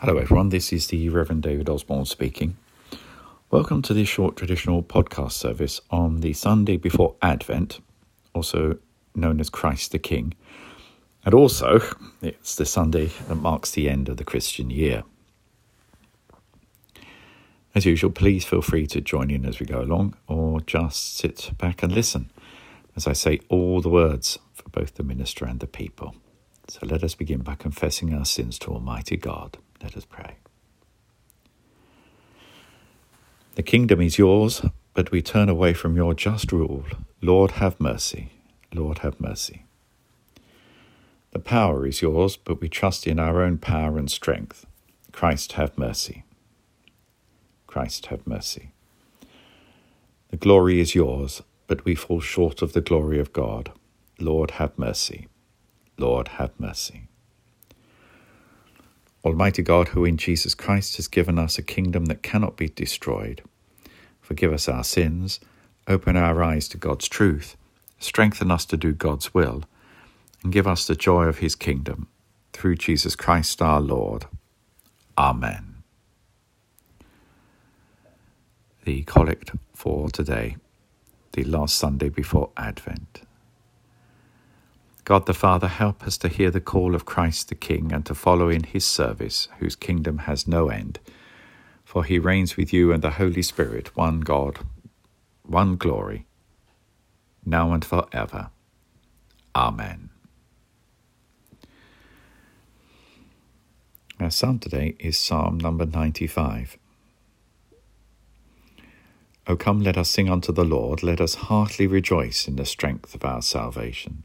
Hello, everyone. This is the Reverend David Osborn speaking. Welcome to this short traditional podcast service on the Sunday before Advent, also known as Christ the King. And also, it's the Sunday that marks the end of the Christian year. As usual, please feel free to join in as we go along or just sit back and listen as I say all the words for both the minister and the people. So let us begin by confessing our sins to Almighty God. Let us pray. The kingdom is yours, but we turn away from your just rule. Lord, have mercy. Lord, have mercy. The power is yours, but we trust in our own power and strength. Christ, have mercy. Christ, have mercy. The glory is yours, but we fall short of the glory of God. Lord, have mercy. Lord, have mercy. Almighty God, who in Jesus Christ has given us a kingdom that cannot be destroyed, forgive us our sins, open our eyes to God's truth, strengthen us to do God's will, and give us the joy of his kingdom. Through Jesus Christ our Lord. Amen. The collect for today, the last Sunday before Advent. God the Father, help us to hear the call of Christ the King and to follow in his service, whose kingdom has no end. For he reigns with you and the Holy Spirit, one God, one glory, now and forever. Amen. Our psalm today is Psalm number 95. O come, let us sing unto the Lord, let us heartily rejoice in the strength of our salvation.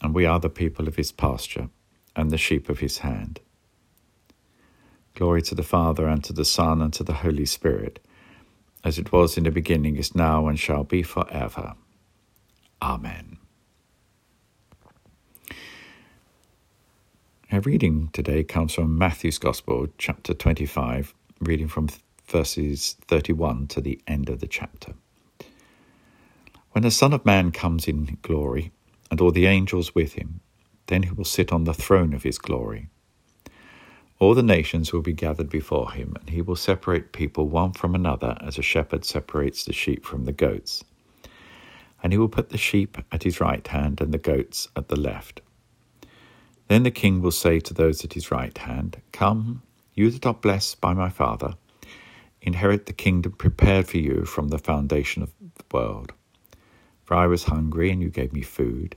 and we are the people of his pasture and the sheep of his hand. Glory to the Father, and to the Son, and to the Holy Spirit, as it was in the beginning, is now, and shall be for ever. Amen. Our reading today comes from Matthew's Gospel, chapter 25, reading from verses 31 to the end of the chapter. When the Son of Man comes in glory, and all the angels with him. Then he will sit on the throne of his glory. All the nations will be gathered before him, and he will separate people one from another as a shepherd separates the sheep from the goats. And he will put the sheep at his right hand and the goats at the left. Then the king will say to those at his right hand, Come, you that are blessed by my Father, inherit the kingdom prepared for you from the foundation of the world. For I was hungry, and you gave me food.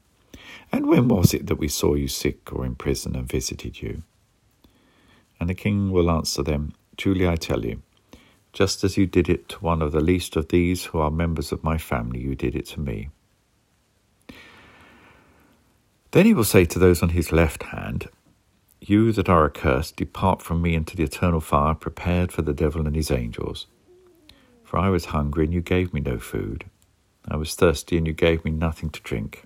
And when was it that we saw you sick or in prison and visited you? And the king will answer them, Truly I tell you, just as you did it to one of the least of these who are members of my family, you did it to me. Then he will say to those on his left hand, You that are accursed, depart from me into the eternal fire prepared for the devil and his angels. For I was hungry, and you gave me no food. I was thirsty, and you gave me nothing to drink.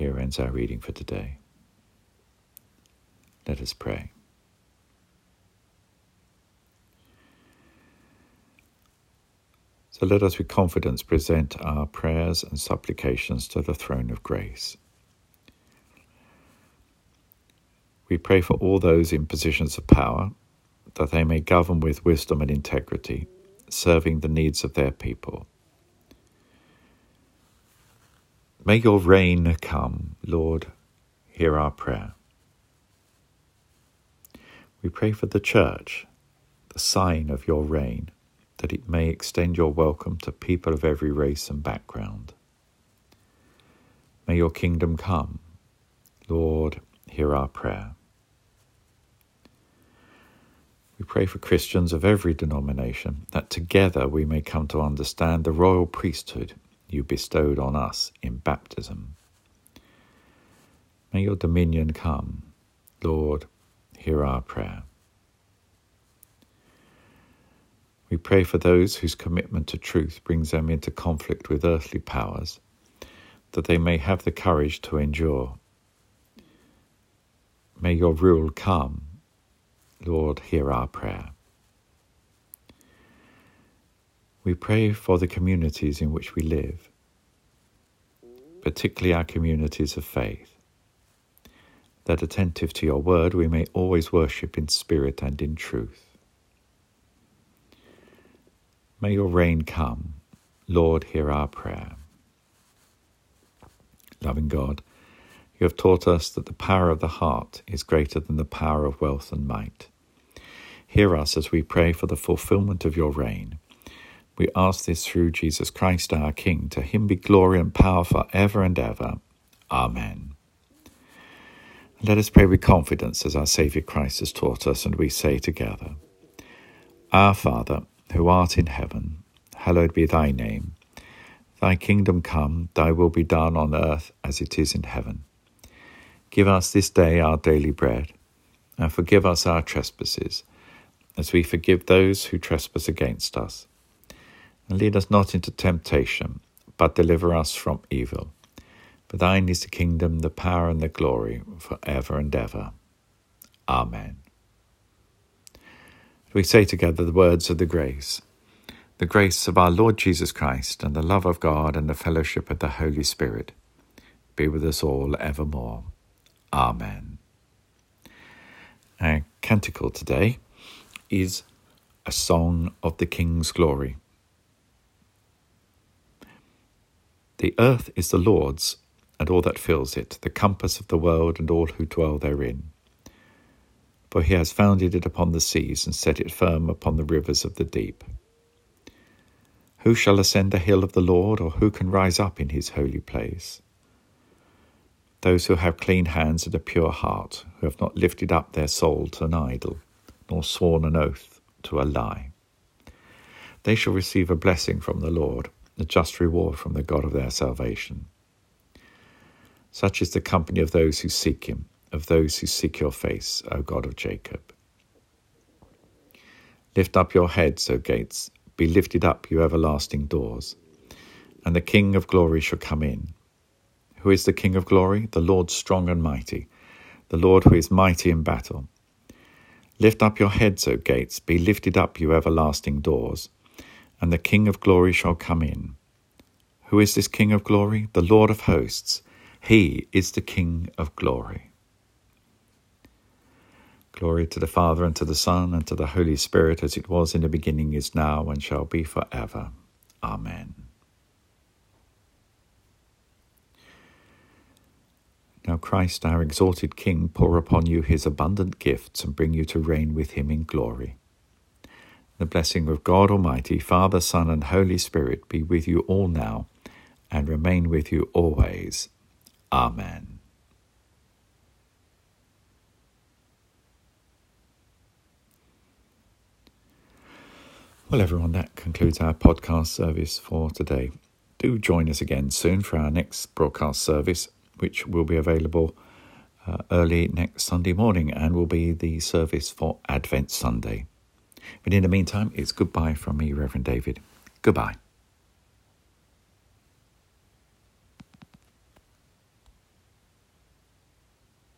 Here ends our reading for today. Let us pray. So let us with confidence present our prayers and supplications to the throne of grace. We pray for all those in positions of power that they may govern with wisdom and integrity, serving the needs of their people. May your reign come, Lord, hear our prayer. We pray for the church, the sign of your reign, that it may extend your welcome to people of every race and background. May your kingdom come. Lord, hear our prayer. We pray for Christians of every denomination that together we may come to understand the royal priesthood you bestowed on us in baptism. May your dominion come. Lord, hear our prayer. We pray for those whose commitment to truth brings them into conflict with earthly powers, that they may have the courage to endure. May your rule come Lord, hear our prayer. We pray for the communities in which we live, particularly our communities of faith, that attentive to your word we may always worship in spirit and in truth. May your reign come. Lord, hear our prayer. Loving God, you have taught us that the power of the heart is greater than the power of wealth and might. Hear us as we pray for the fulfillment of your reign. We ask this through Jesus Christ our King. To him be glory and power for ever and ever. Amen. Let us pray with confidence as our Saviour Christ has taught us, and we say together Our Father, who art in heaven, hallowed be thy name. Thy kingdom come, thy will be done on earth as it is in heaven. Give us this day our daily bread, and forgive us our trespasses, as we forgive those who trespass against us. And lead us not into temptation, but deliver us from evil. For thine is the kingdom, the power, and the glory, for ever and ever. Amen. We say together the words of the grace. The grace of our Lord Jesus Christ, and the love of God, and the fellowship of the Holy Spirit be with us all evermore. Amen. Our canticle today is a song of the King's glory. The earth is the Lord's, and all that fills it, the compass of the world and all who dwell therein. For he has founded it upon the seas and set it firm upon the rivers of the deep. Who shall ascend the hill of the Lord, or who can rise up in his holy place? those who have clean hands and a pure heart, who have not lifted up their soul to an idol, nor sworn an oath to a lie. They shall receive a blessing from the Lord, a just reward from the God of their salvation. Such is the company of those who seek him, of those who seek your face, O God of Jacob. Lift up your heads, O gates, be lifted up, you everlasting doors, and the King of glory shall come in. Who is the King of glory? The Lord strong and mighty, the Lord who is mighty in battle. Lift up your heads, O gates, be lifted up, you everlasting doors, and the King of glory shall come in. Who is this King of glory? The Lord of hosts. He is the King of glory. Glory to the Father, and to the Son, and to the Holy Spirit, as it was in the beginning, is now, and shall be for ever. Amen. Now, Christ, our exalted King, pour upon you his abundant gifts and bring you to reign with him in glory. The blessing of God Almighty, Father, Son, and Holy Spirit be with you all now and remain with you always. Amen. Well, everyone, that concludes our podcast service for today. Do join us again soon for our next broadcast service which will be available uh, early next Sunday morning and will be the service for Advent Sunday. But in the meantime, it's goodbye from me, Reverend David. Goodbye.